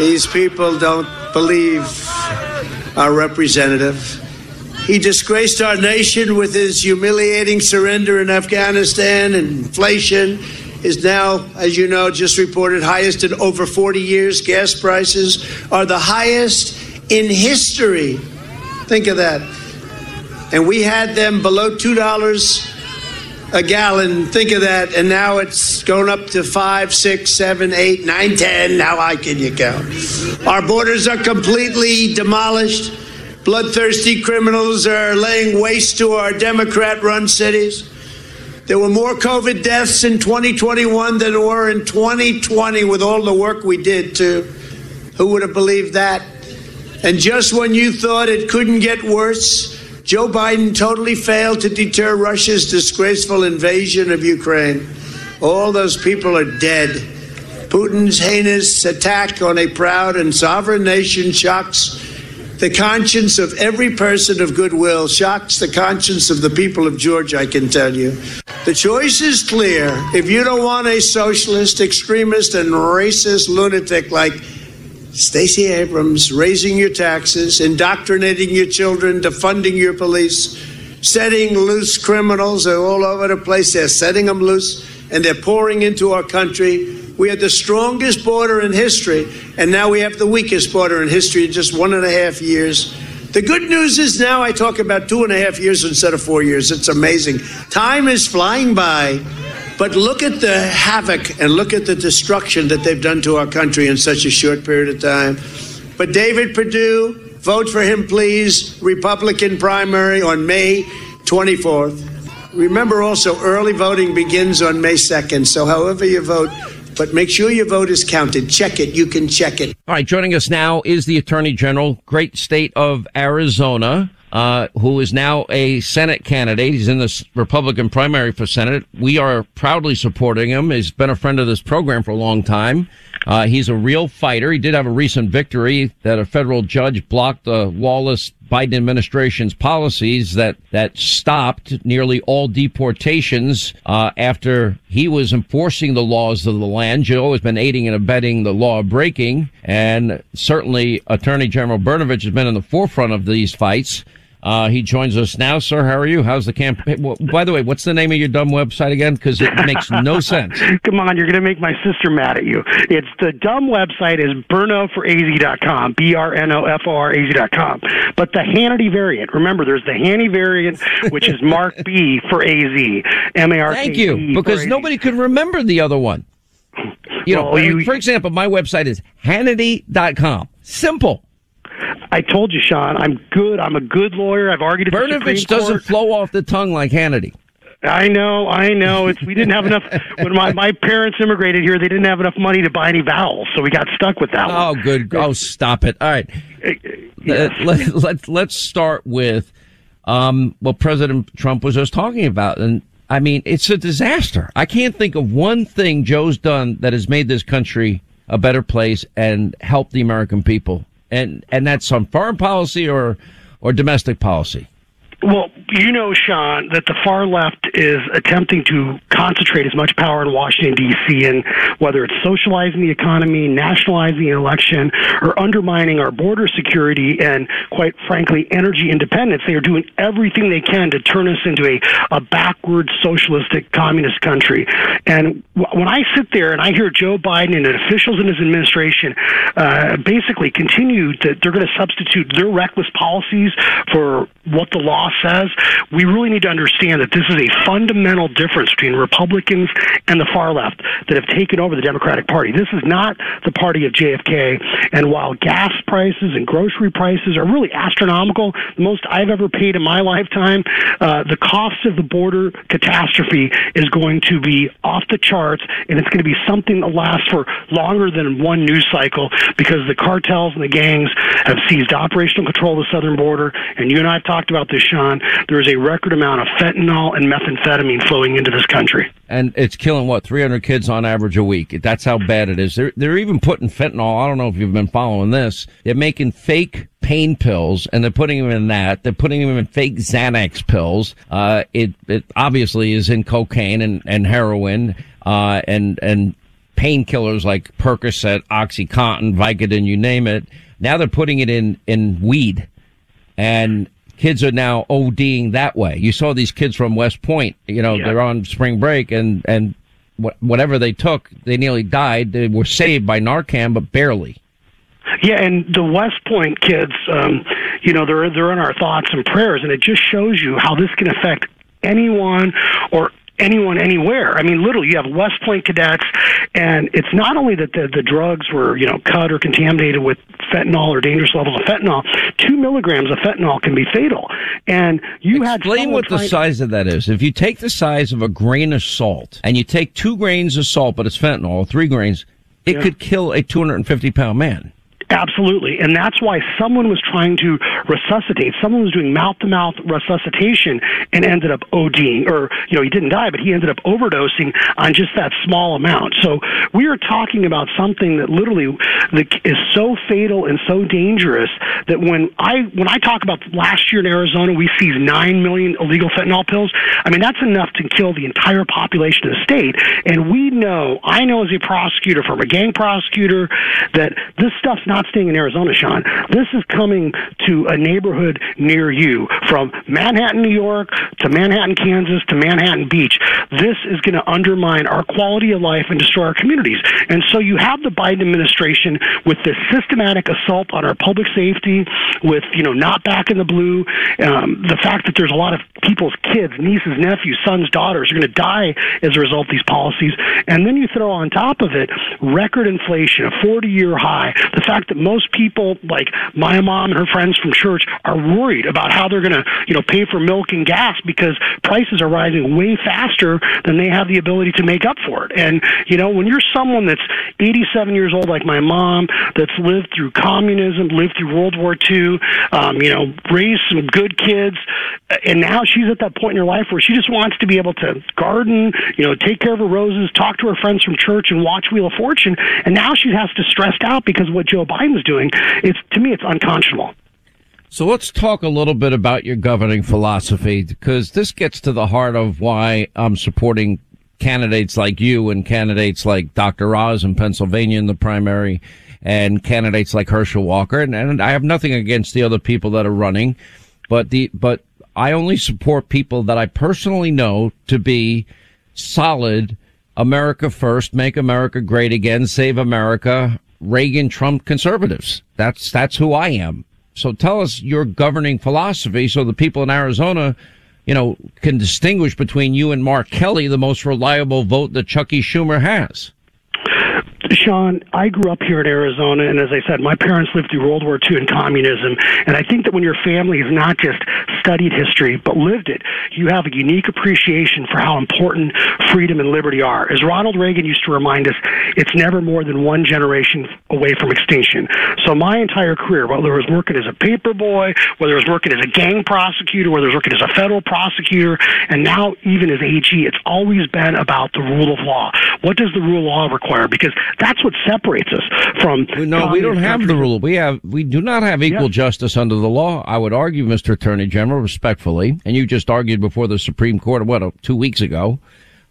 These people don't believe our representative. He disgraced our nation with his humiliating surrender in Afghanistan. Inflation is now, as you know, just reported highest in over 40 years. Gas prices are the highest in history. Think of that. And we had them below $2 a gallon. Think of that. And now it's going up to five, six, seven, eight, nine, ten. How high can you count? Our borders are completely demolished. Bloodthirsty criminals are laying waste to our Democrat run cities. There were more COVID deaths in 2021 than there were in 2020 with all the work we did, too. Who would have believed that? And just when you thought it couldn't get worse, Joe Biden totally failed to deter Russia's disgraceful invasion of Ukraine. All those people are dead. Putin's heinous attack on a proud and sovereign nation shocks the conscience of every person of goodwill, shocks the conscience of the people of Georgia, I can tell you. The choice is clear. If you don't want a socialist, extremist, and racist lunatic like Stacey Abrams raising your taxes, indoctrinating your children, defunding your police, setting loose criminals are all over the place. They're setting them loose and they're pouring into our country. We had the strongest border in history, and now we have the weakest border in history in just one and a half years. The good news is now I talk about two and a half years instead of four years. It's amazing. Time is flying by. But look at the havoc and look at the destruction that they've done to our country in such a short period of time. But David Perdue, vote for him, please. Republican primary on May 24th. Remember also, early voting begins on May 2nd. So, however you vote, but make sure your vote is counted. Check it. You can check it. All right. Joining us now is the Attorney General, great state of Arizona uh, who is now a Senate candidate. He's in the Republican primary for Senate. We are proudly supporting him. He's been a friend of this program for a long time. Uh, he's a real fighter. He did have a recent victory that a federal judge blocked the lawless Biden administration's policies that that stopped nearly all deportations uh, after he was enforcing the laws of the land. Joe has been aiding and abetting the law breaking, and certainly Attorney General Brnovich has been in the forefront of these fights. Uh, he joins us now, sir. How are you? How's the campaign? Well, by the way, what's the name of your dumb website again? Because it makes no sense. Come on, you're going to make my sister mad at you. It's the dumb website is brnoforaz.com, B-R-N-O-F-O-R-A-Z.com. But the Hannity variant, remember, there's the Hannity variant, which is Mark B for A-Z, M-A-R-K. Thank you, because nobody could remember the other one. You well, know, you, for example, my website is Hannity.com. Simple. I told you, Sean, I'm good. I'm a good lawyer. I've argued. Brnovich doesn't flow off the tongue like Hannity. I know, I know. It's we didn't have enough when my my parents immigrated here. They didn't have enough money to buy any vowels, so we got stuck with that oh, one. good. Oh, stop it. All right. Uh, yes. let, let, let's start with um, what President Trump was just talking about, and I mean, it's a disaster. I can't think of one thing Joe's done that has made this country a better place and helped the American people and and that's on foreign policy or or domestic policy. Well, you know, Sean, that the far left is attempting to concentrate as much power in Washington, D.C., and whether it's socializing the economy, nationalizing the election, or undermining our border security and, quite frankly, energy independence, they are doing everything they can to turn us into a, a backward socialistic communist country. And when I sit there and I hear Joe Biden and officials in his administration uh, basically continue that they're going to substitute their reckless policies for what the law says, we really need to understand that this is a fundamental difference between Republicans and the far left that have taken over the Democratic Party. This is not the party of JFK. And while gas prices and grocery prices are really astronomical, the most I've ever paid in my lifetime, uh, the cost of the border catastrophe is going to be off the charts, and it's going to be something that lasts for longer than one news cycle because the cartels and the gangs have seized operational control of the southern border. And you and I have talked about this, There is a record amount of fentanyl and methamphetamine flowing into this country. And it's killing what 300 kids on average a week. That's how bad it is. They're they're even putting fentanyl. I don't know if you've been following this. They're making fake pain pills and they're putting them in that. They're putting them in fake Xanax pills. Uh, it it obviously is in cocaine and and heroin. Uh, and and painkillers like Percocet, OxyContin, Vicodin, you name it. Now they're putting it in, in weed and kids are now ODing that way. You saw these kids from West Point, you know, yeah. they're on spring break and, and whatever they took, they nearly died. They were saved by Narcan, but barely. Yeah, and the West Point kids, um, you know, they're they're in our thoughts and prayers, and it just shows you how this can affect anyone or anyone anywhere. I mean, literally, you have West Point cadets, and it's not only that the, the drugs were, you know, cut or contaminated with fentanyl or dangerous levels of fentanyl. Two milligrams of fentanyl can be fatal. And you Explain what the size of that is. If you take the size of a grain of salt and you take two grains of salt, but it's fentanyl, three grains, it yeah. could kill a 250 pound man. Absolutely. And that's why someone was trying to resuscitate. Someone was doing mouth to mouth resuscitation and ended up ODing, or, you know, he didn't die, but he ended up overdosing on just that small amount. So we are talking about something that literally is so fatal and so dangerous that when I, when I talk about last year in Arizona, we seized 9 million illegal fentanyl pills. I mean, that's enough to kill the entire population of the state. And we know, I know as a prosecutor, from a gang prosecutor, that this stuff's not not staying in Arizona, Sean. This is coming to a neighborhood near you, from Manhattan, New York, to Manhattan, Kansas, to Manhattan Beach. This is going to undermine our quality of life and destroy our communities. And so you have the Biden administration with this systematic assault on our public safety, with you know not back in the blue, um, the fact that there's a lot of people's kids, nieces, nephews, sons, daughters are going to die as a result of these policies, and then you throw on top of it record inflation, a 40-year high, the fact that most people, like my mom and her friends from church, are worried about how they're going to, you know, pay for milk and gas because prices are rising way faster than they have the ability to make up for it. And you know, when you're someone that's 87 years old, like my mom, that's lived through communism, lived through World War II, um, you know, raised some good kids, and now she's at that point in her life where she just wants to be able to garden, you know, take care of her roses, talk to her friends from church, and watch Wheel of Fortune. And now she has to stress out because what Joe Biden Biden's doing, it's to me, it's unconscionable. So let's talk a little bit about your governing philosophy because this gets to the heart of why I'm supporting candidates like you and candidates like Dr. Oz in Pennsylvania in the primary and candidates like Herschel Walker. And, and I have nothing against the other people that are running, but the, but I only support people that I personally know to be solid America first, make America great again, save America, Reagan Trump conservatives. That's, that's who I am. So tell us your governing philosophy so the people in Arizona, you know, can distinguish between you and Mark Kelly, the most reliable vote that Chuckie Schumer has. Sean, I grew up here in Arizona, and as I said, my parents lived through World War II and communism. And I think that when your family has not just studied history, but lived it, you have a unique appreciation for how important freedom and liberty are. As Ronald Reagan used to remind us, it's never more than one generation away from extinction. So my entire career, whether I was working as a paper boy, whether I was working as a gang prosecutor, whether I was working as a federal prosecutor, and now even as AG, it's always been about the rule of law. What does the rule of law require? Because that's what separates us from. No, we don't have the rule. We have we do not have equal justice under the law. I would argue, Mr. Attorney General, respectfully, and you just argued before the Supreme Court what two weeks ago.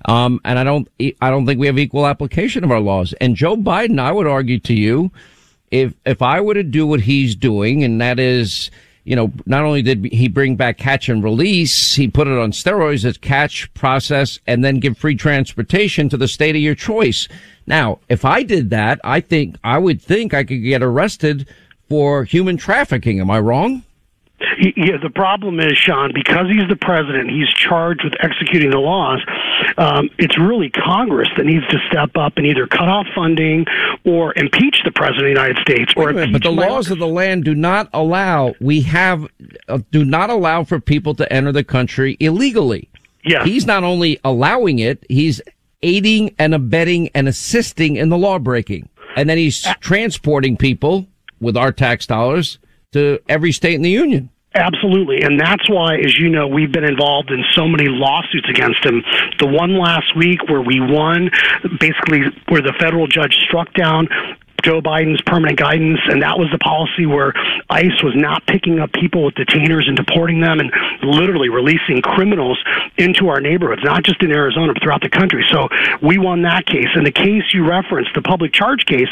Um, and I don't I don't think we have equal application of our laws. And Joe Biden, I would argue to you, if if I were to do what he's doing, and that is you know, not only did he bring back catch and release, he put it on steroids as catch, process, and then give free transportation to the state of your choice. Now, if I did that, I think I would think I could get arrested for human trafficking. Am I wrong? Yeah, the problem is, Sean, because he's the president, he's charged with executing the laws. Um, it's really Congress that needs to step up and either cut off funding or impeach the president of the United States. Or minute, but the laws of the land do not allow. We have uh, do not allow for people to enter the country illegally. Yeah, he's not only allowing it; he's aiding and abetting and assisting in the law breaking, and then he's uh, transporting people with our tax dollars to every state in the union. Absolutely. And that's why, as you know, we've been involved in so many lawsuits against him. The one last week where we won, basically where the federal judge struck down Joe Biden's permanent guidance, and that was the policy where ICE was not picking up people with detainers and deporting them and literally releasing criminals into our neighborhoods, not just in Arizona, but throughout the country. So we won that case. And the case you referenced, the public charge case,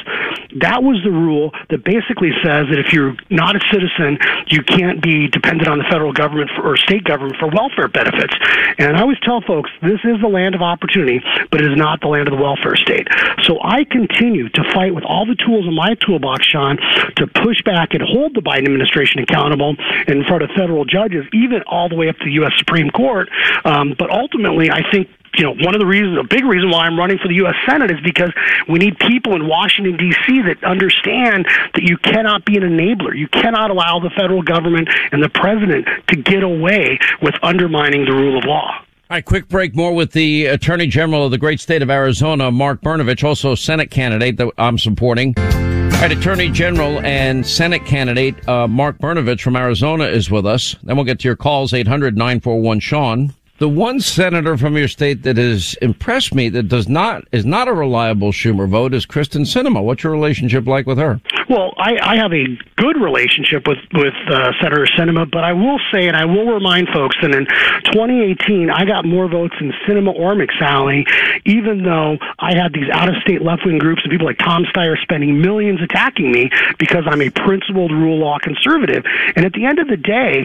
that was the rule that basically says that if you're not a citizen, you can't be dependent on the federal government for, or state government for welfare benefits. And I always tell folks this is the land of opportunity, but it is not the land of the welfare state. So I continue to fight with all the tools in my toolbox, Sean, to push back and hold the Biden administration accountable in front of federal judges, even all the way up to the U.S. Supreme Court. Um, but ultimately, I think you know, one of the reasons, a big reason why I'm running for the U.S. Senate is because we need people in Washington, D.C. that understand that you cannot be an enabler. You cannot allow the federal government and the president to get away with undermining the rule of law. All right, quick break. More with the Attorney General of the great state of Arizona, Mark Brnovich, also Senate candidate that I'm supporting. All right, Attorney General and Senate candidate uh, Mark Brnovich from Arizona is with us. Then we'll get to your calls, 800 941 Sean. The one senator from your state that has impressed me that does not is not a reliable Schumer vote is Kyrsten Sinema. What's your relationship like with her? Well, I, I have a good relationship with with uh, Senator Sinema, but I will say, and I will remind folks that in 2018 I got more votes in Sinema or McSally, even though I had these out of state left wing groups and people like Tom Steyer spending millions attacking me because I'm a principled rule law conservative. And at the end of the day,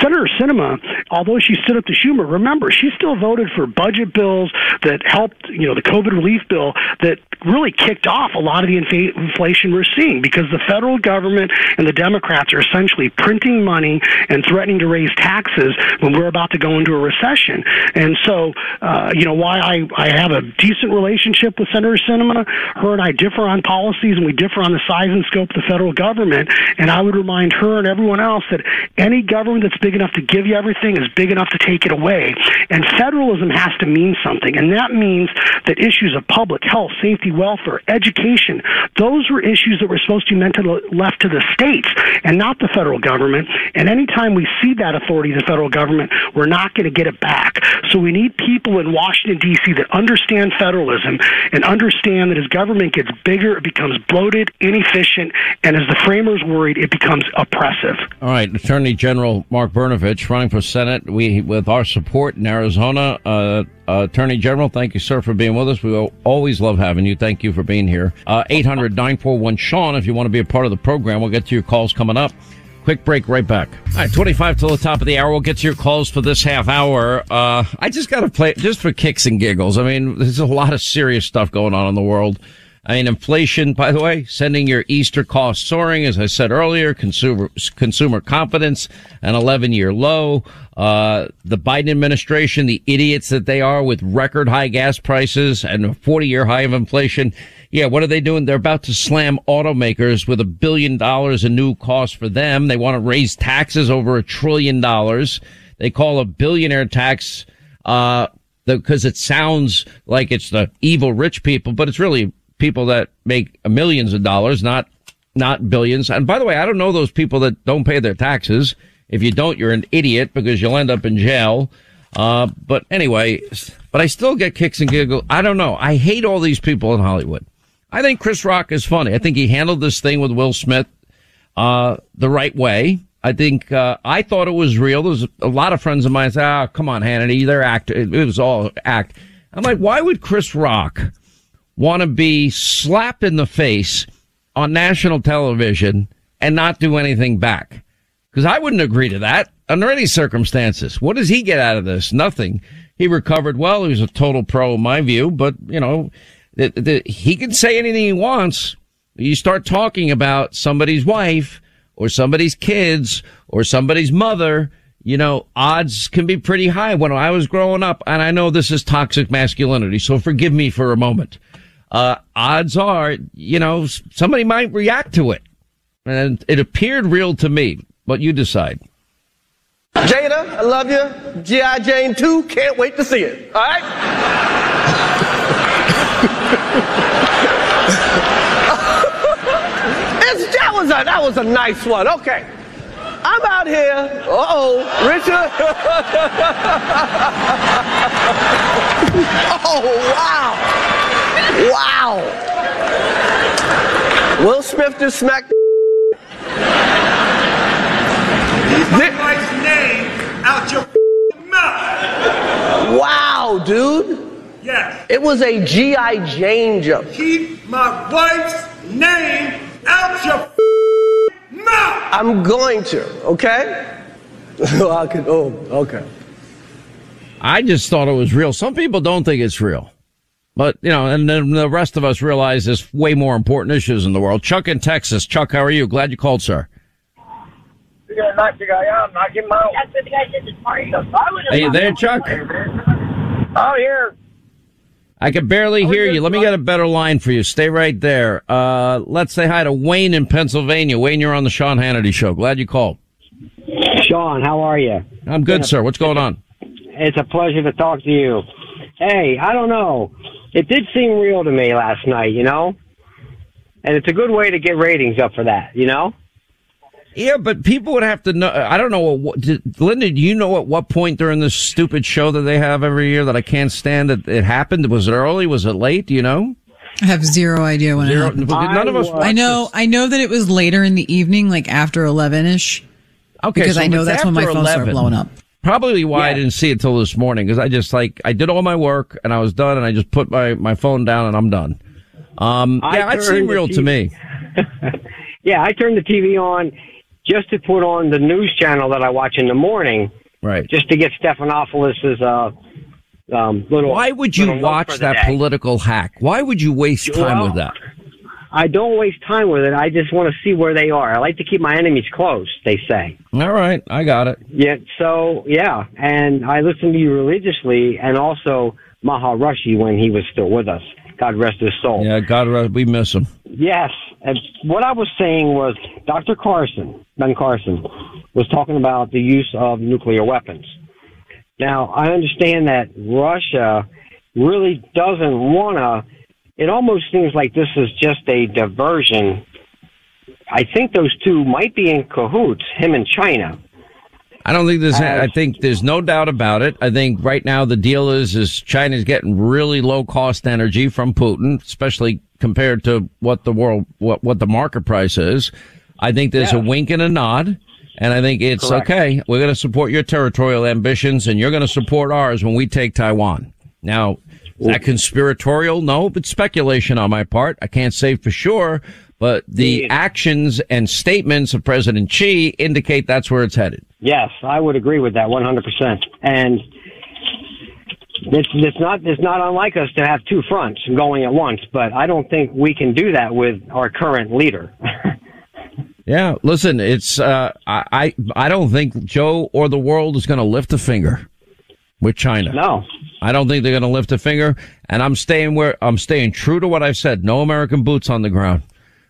Senator Sinema, although she stood up to Schumer, remember, she still voted for budget bills that helped, you know, the COVID relief bill that really kicked off a lot of the inflation we're seeing because the federal government and the Democrats are essentially printing money and threatening to raise taxes when we're about to go into a recession. And so, uh, you know, why I, I have a decent relationship with Senator Sinema, her and I differ on policies and we differ on the size and scope of the federal government. And I would remind her and everyone else that any government that's big enough to give you everything is big enough to take it away. And federalism has to mean something. And that means that issues of public health, safety, welfare, education, those were issues that were supposed to be meant to left to the states and not the federal government. And anytime we see that authority the federal government, we're not going to get it back. So we need people in Washington, D.C. that understand federalism and understand that as government gets bigger, it becomes bloated, inefficient, and as the framers worried, it becomes oppressive. All right, Attorney General Mark Brnovich running for Senate. We, with our support in Arizona, uh, uh, Attorney General, thank you, sir, for being with us. We always love having you. Thank you for being here. Uh, 800 941 Sean, if you want to be a part of the program. We'll get to your calls coming up. Quick break, right back. All right, 25 till the top of the hour. We'll get to your calls for this half hour. Uh, I just got to play just for kicks and giggles. I mean, there's a lot of serious stuff going on in the world. I mean, inflation, by the way, sending your Easter costs soaring. As I said earlier, consumer, consumer confidence, an 11 year low. Uh, the Biden administration, the idiots that they are with record high gas prices and a 40 year high of inflation. Yeah. What are they doing? They're about to slam automakers with a billion dollars in new costs for them. They want to raise taxes over a trillion dollars. They call a billionaire tax, uh, because it sounds like it's the evil rich people, but it's really people that make millions of dollars, not not billions. And by the way, I don't know those people that don't pay their taxes. If you don't, you're an idiot because you'll end up in jail. Uh, but anyway, but I still get kicks and giggles. I don't know. I hate all these people in Hollywood. I think Chris Rock is funny. I think he handled this thing with Will Smith, uh, the right way. I think, uh, I thought it was real. There's a lot of friends of mine say, oh, come on, Hannity, they're act. It was all act. I'm like, why would Chris Rock want to be slapped in the face on national television and not do anything back. Because I wouldn't agree to that under any circumstances. What does he get out of this? Nothing. He recovered well. He was a total pro in my view, but you know, the, the, he can say anything he wants. You start talking about somebody's wife or somebody's kids or somebody's mother, you know, odds can be pretty high. When I was growing up, and I know this is toxic masculinity, so forgive me for a moment uh, odds are, you know, somebody might react to it. And it appeared real to me, but you decide. Jada, I love you. G.I. Jane 2, can't wait to see it. All right? that, was a, that was a nice one. Okay. I'm out here. Uh oh, Richard. oh, wow. Wow. Will Smith just smacked. My wife's name out your mouth. Wow, dude. Yes. It was a G.I. Jane jump. Keep my wife's name out your mouth. I'm going to, okay? I could, oh, okay. I just thought it was real. Some people don't think it's real. But, you know, and then the rest of us realize there's way more important issues in the world. Chuck in Texas. Chuck, how are you? Glad you called, sir. You're going to knock the guy out, knock him out. That's what the guy did this morning. Are you there, Chuck? Oh, here. I can barely hear you. Let me get a better line for you. Stay right there. Uh, let's say hi to Wayne in Pennsylvania. Wayne, you're on the Sean Hannity show. Glad you called. Sean, how are you? I'm good, sir. What's going on? It's a pleasure to talk to you. Hey, I don't know. It did seem real to me last night, you know? And it's a good way to get ratings up for that, you know? Yeah, but people would have to know. I don't know what, did, Linda, do you know at what point during this stupid show that they have every year that I can't stand that it happened? Was it early? Was it late? Do you know? I have zero idea when Zero- it happened. none of us I know, this. I know that it was later in the evening, like after eleven ish, Okay, because so I know that's when my after phone started blowing up. Probably why I didn't see it till this morning because I just like I did all my work and I was done and I just put my my phone down and I'm done. Um, yeah, it turned seemed real to me. Yeah, I turned the TV on just to put on the news channel that I watch in the morning, Right. just to get Stephanopoulos' uh, um, little. Why would you watch that day. political hack? Why would you waste time Well, with that? I don't waste time with it. I just want to see where they are. I like to keep my enemies close, they say. All right, I got it. Yeah, so yeah, and I listen to you religiously, and also Maharishi when he was still with us. God rest his soul. Yeah, God, rest- we miss him. Yes, and what I was saying was Dr. Carson, Ben Carson, was talking about the use of nuclear weapons. Now, I understand that Russia really doesn't want to. It almost seems like this is just a diversion. I think those two might be in cahoots, him and China. I don't think there's. Uh, I think there's no doubt about it. I think right now the deal is is China's getting really low cost energy from Putin, especially compared to what the world what what the market price is. I think there's a wink and a nod, and I think it's Correct. okay. We're going to support your territorial ambitions, and you're going to support ours when we take Taiwan. Now, is that conspiratorial? No, but speculation on my part. I can't say for sure, but the actions and statements of President Xi indicate that's where it's headed. Yes, I would agree with that 100%. And it's, it's not it's not unlike us to have two fronts going at once, but I don't think we can do that with our current leader. Yeah, listen, it's uh, I I don't think Joe or the world is going to lift a finger with China. no. I don't think they're going to lift a finger, and I'm staying where I'm staying true to what I've said. No American boots on the ground.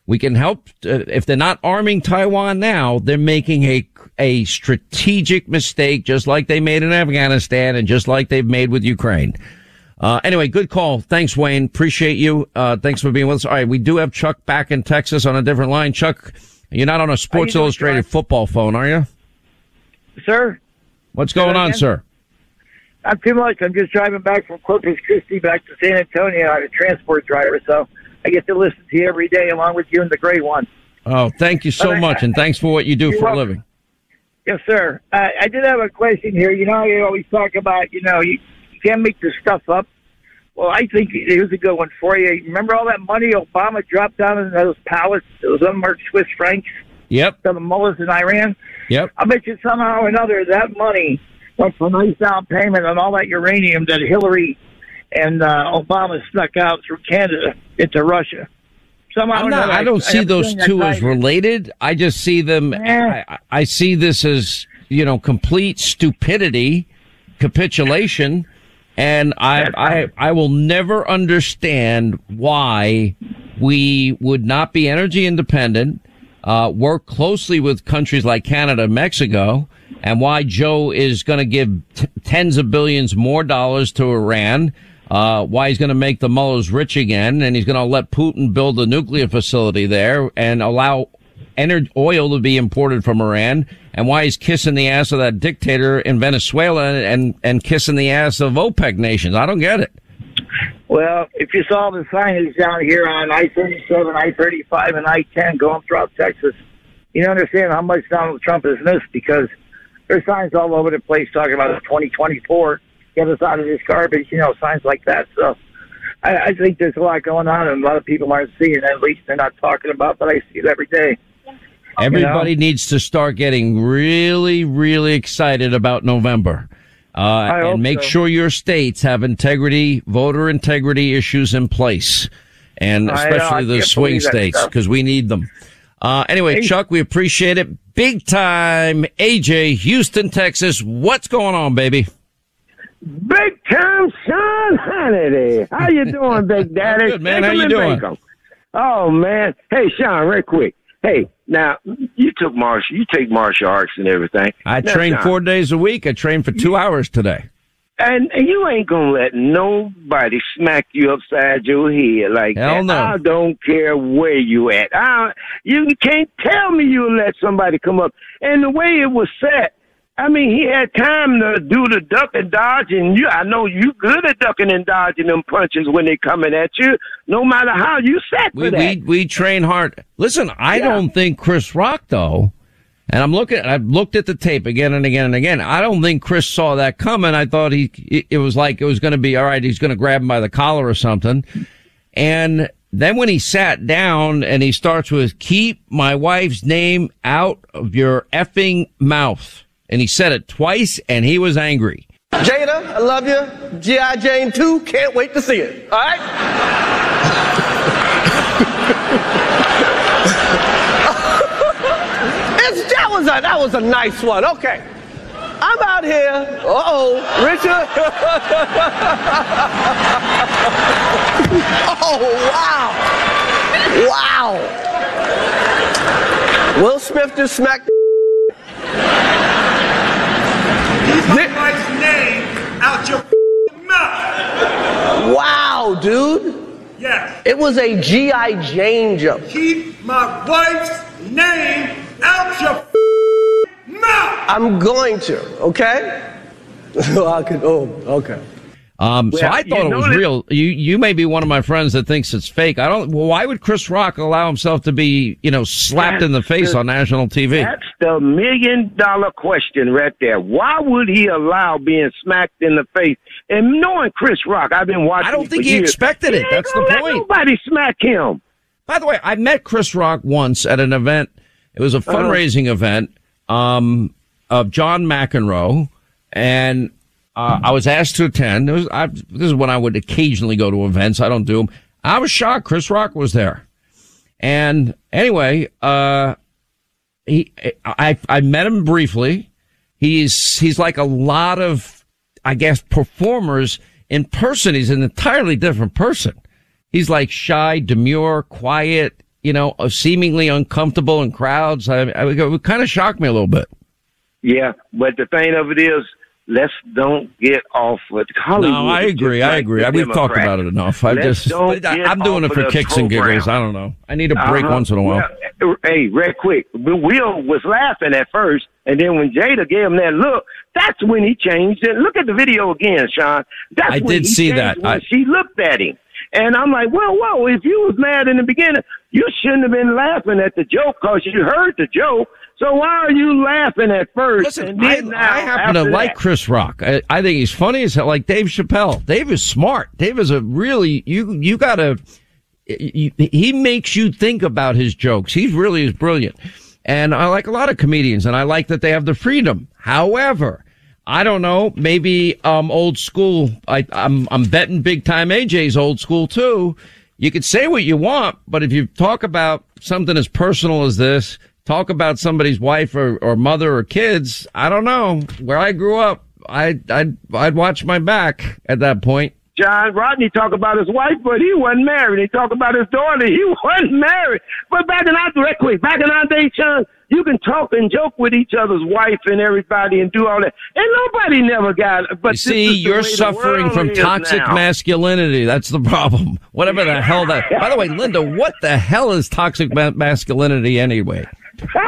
We can help uh, if they're not arming Taiwan now. They're making a a strategic mistake, just like they made in Afghanistan, and just like they've made with Ukraine. Uh, anyway, good call. Thanks, Wayne. Appreciate you. Uh, thanks for being with us. All right, we do have Chuck back in Texas on a different line. Chuck, you're not on a Sports Illustrated Chuck? football phone, are you? Sir, What's going on, again? sir? Not too much. I'm just driving back from Corpus Christi back to San Antonio. I'm a transport driver, so I get to listen to you every day along with you and the great one. Oh, thank you so But I- much, and thanks for what you do for a living. Yes, sir. Uh, I did have a question here. You know, you always talk about, you know, you, you can't make this stuff up. Well, I think here's a good one for you. Remember all that money Obama dropped down in those pallets, those unmarked Swiss francs Yep, to the mullahs in Iran? yep. I bet you somehow or another that money for a nice down payment on all that uranium that Hillary and uh, Obama snuck out through Canada into Russia. Somehow not, another, I don't see have a those two as related. I just see them. I, I see this as you know complete stupidity, capitulation, and I I I will never understand why we would not be energy independent, uh, work closely with countries like Canada, Mexico, and why Joe is going to give t- tens of billions more dollars to Iran. Uh, why he's going to make the mullahs rich again, and he's going to let Putin build a nuclear facility there and allow ener- oil to be imported from Iran, and why he's kissing the ass of that dictator in Venezuela and and kissing the ass of OPEC nations. I don't get it. Well, if you saw the signage down here on I-77, I-35, and I-10 going throughout Texas, you understand how much Donald Trump has missed because there's signs all over the place talking about 2024, get us out of this garbage, you know, signs like that. So I, I think there's a lot going on, and a lot of people aren't seeing it. At least they're not talking about, but I see it every day. Everybody You know? needs to start getting really, really excited about November. Uh, and make so. sure your states have integrity, voter integrity issues in place. And I know, I especially the swing states, because we need them. Uh, anyway, Chuck, we appreciate it. Big time. AJ, Houston, Texas. What's going on, baby? Big time Sean Hannity. How you doing, Big Daddy? Good, man. How you doing? Oh man. Hey Sean, real quick. Hey, now you took martial you take martial arts and everything. I train four days a week. I trained for two hours today. and, and you ain't gonna let nobody smack you upside your head like Hell that. no. I don't care where you at. I, you can't tell me you let somebody come up. And the way it was set, I mean, he had time to do the duck and dodge, and you. I know you good at ducking and dodging them punches when they're coming at you. No matter how you set for We, that. we we train hard. Listen, I don't think Chris Rock though, and I'm looking. I've looked at the tape again and again and again. I don't think Chris saw that coming. I thought he it was like it was going to be all right. He's going to grab him by the collar or something, and then when he sat down and he starts with "Keep my wife's name out of your effing mouth," and he said it twice, and he was angry. Jada, I love you. G.I. Jane 2, can't wait to see it. All right? it's, that, was a, that was a nice one. Okay. I'm out here. Uh oh, Richard. oh, wow. Wow. Will Smith just smacked. Keep my wife's name out your mouth. Wow, dude. Yes. It was a G.I. Jane joke. Keep my wife's name out your mouth. I'm going to, okay? I could, oh, okay. Um, so I thought it was that- real. You you may be one of my friends that thinks it's fake. I don't. Well, why would Chris Rock allow himself to be you know slapped in the face the- on national TV? That's the million dollar question right there. Why would he allow being smacked in the face? And knowing Chris Rock, I've been watching. I don't think he years. expected He it. ain't That's the point. Nobody smack him. By the way, I met Chris Rock once at an event. It was a Uh-huh. fundraising event um, of John McEnroe, and uh, I was asked to attend. Was, I, this is when I would occasionally go to events. I don't do them. I was shocked. Chris Rock was there, and anyway, uh, he I I met him briefly. He's he's like a lot of I guess performers in person. He's an entirely different person. He's like shy, demure, quiet, you know, uh, seemingly uncomfortable in crowds. I, I it kind of shocked me a little bit. Yeah, but the thing of it is, let's don't get off with Hollywood. No, I agree. just I agree. We've talked about it enough. I just, I, I'm doing it for kicks and giggles. I don't know. I need a break Uh-huh. once in a while. Well, hey, real quick, Will was laughing at first, and then when Jada gave him that look, that's when he changed it. Look at the video again, Sean. That's I when did see that. I- she looked at him, and I'm like, well, whoa! If you was mad in the beginning, you shouldn't have been laughing at the joke because you heard the joke. So why are you laughing at first? Listen, and I, I happen to after like? Chris Rock. I, I think he's funny as hell, like Dave Chappelle. Dave is smart. Dave is a really you you gotta. you- He makes you think about his jokes. He really is brilliant, and I like a lot of comedians, and I like that they have the freedom. However, I don't know. Maybe um old school. I I'm I'm betting big time. AJ's old school too. You could say what you want, but if you talk about something as personal as this, talk about somebody's wife or, or mother or kids, I don't know. Where I grew up, I I'd I'd watch my back at that point. John Rodney talk about his wife, but he wasn't married. He talk about his daughter. He wasn't married. But back in our quick, back in our day, John, you can talk and joke with each other's wife and everybody and do all that, and nobody never got. But You see, you're suffering from toxic now. masculinity. That's the problem. Whatever the hell that. By the way, Linda, what the hell is toxic ma- masculinity anyway?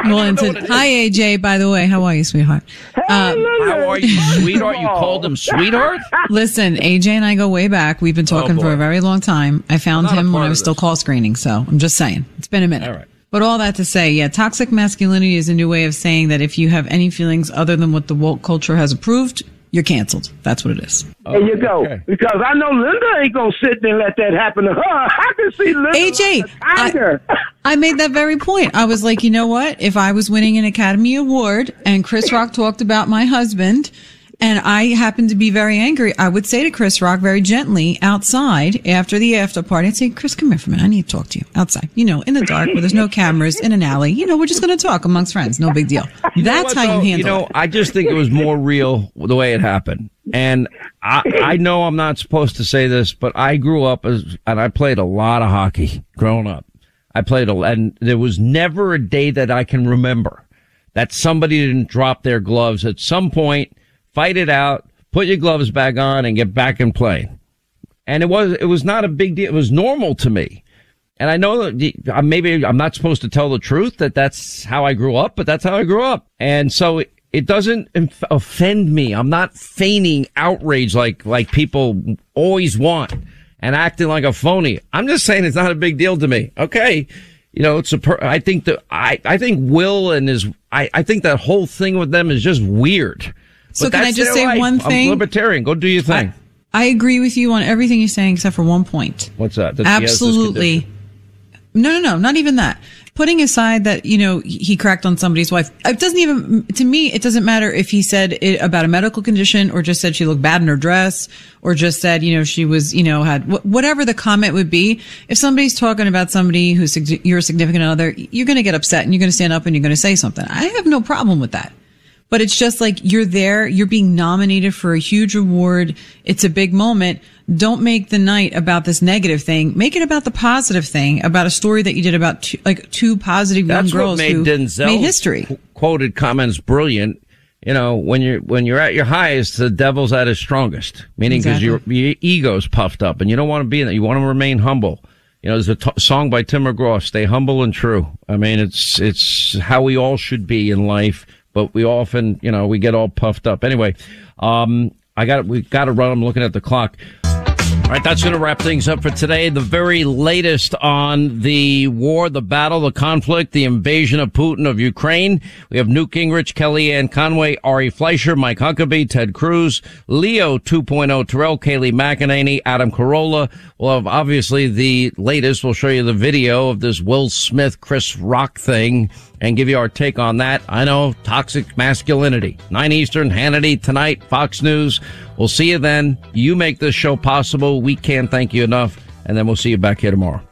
Well, and to, hi AJ. By the way, how are you, sweetheart? Um, How are you, sweetheart? You called him sweetheart? listen, AJ and I go way back. We've been talking for a very long time. I found I'm not a him when I was still call screening, so I'm just saying it's been a minute. All right. But all that to say, yeah, toxic masculinity is a new way of saying that if you have any feelings other than what the woke culture has approved, you're canceled. That's what it is. There you go. Okay. Because I know Linda ain't gonna sit there and let that happen to her. I can see Linda. AJ, like a tiger. I made that very point. I was like, you know what? If I was winning an Academy Award and Chris Rock talked about my husband and I happened to be very angry, I would say to Chris Rock very gently outside after the after party, I'd say, Chris, come here for a minute. I need to talk to you outside, you know, in the dark where there's no cameras in an alley. You know, we're just going to talk amongst friends. No big deal. You That's how though? you handle it. You know, it. I just think it was more real the way it happened. And I, I know I'm not supposed to say this, but I grew up as, and I played a lot of hockey growing up. I played a, and there was never a day that I can remember that somebody didn't drop their gloves at some point, fight it out, put your gloves back on and get back in play. And it was, it was not a big deal. It was normal to me. And I know that uh, maybe I'm not supposed to tell the truth that that's how I grew up, but that's how I grew up. And so it, doesn't offend me. I'm not feigning outrage like, like people always want and acting like a phony. I'm just saying it's not a big deal to me. Okay. You know, it's a, per- I think that, I, I think Will and his, I, I think that whole thing with them is just weird. So can I just say life. one thing? I'm libertarian. Go do your thing. I agree with you on everything you're saying except for one point. What's that? That he has this Absolutely. No, no, no, not even that. Putting aside that, you know, he cracked on somebody's wife. It doesn't even, to me, it doesn't matter if he said it about a medical condition or just said she looked bad in her dress or just said, you know, she was, you know, had wh- whatever the comment would be. If somebody's talking about somebody who's your significant other, you're going to get upset and you're going to stand up and you're going to say something. I have no problem with that. But it's just like you're there, you're being nominated for a huge award. It's a big moment. Don't make the night about this negative thing. Make it about the positive thing, about a story that you did about two, like two positive young That's what girls made who Denzel made history. qu- quoted comments brilliant. You know, when you're when you're at your highest, the devil's at his strongest. Meaning because Exactly. your your ego's puffed up, and you don't want to be in that. You want to remain humble. You know, there's a t- song by Tim McGraw, "Stay humble and true." I mean, it's it's how we all should be in life, but we often, you know, we get all puffed up. Anyway, um, I got we got to run. I'm looking at the clock. All right, that's going to wrap things up for today. The very latest on the war, the battle, the conflict, the invasion of Putin of Ukraine. We have Newt Gingrich, Kellyanne Conway, Ari Fleischer, Mike Huckabee, Ted Cruz, Leo 2.0, Terrell, Kayleigh McEnany, Adam Carolla. We'll have obviously the latest. We'll show you the video of this Will Smith, Chris Rock thing and give you our take on that. I know toxic masculinity. Nine Eastern, Hannity tonight, Fox News. We'll see you then. You make this show possible. We can't thank you enough. And then we'll see you back here tomorrow.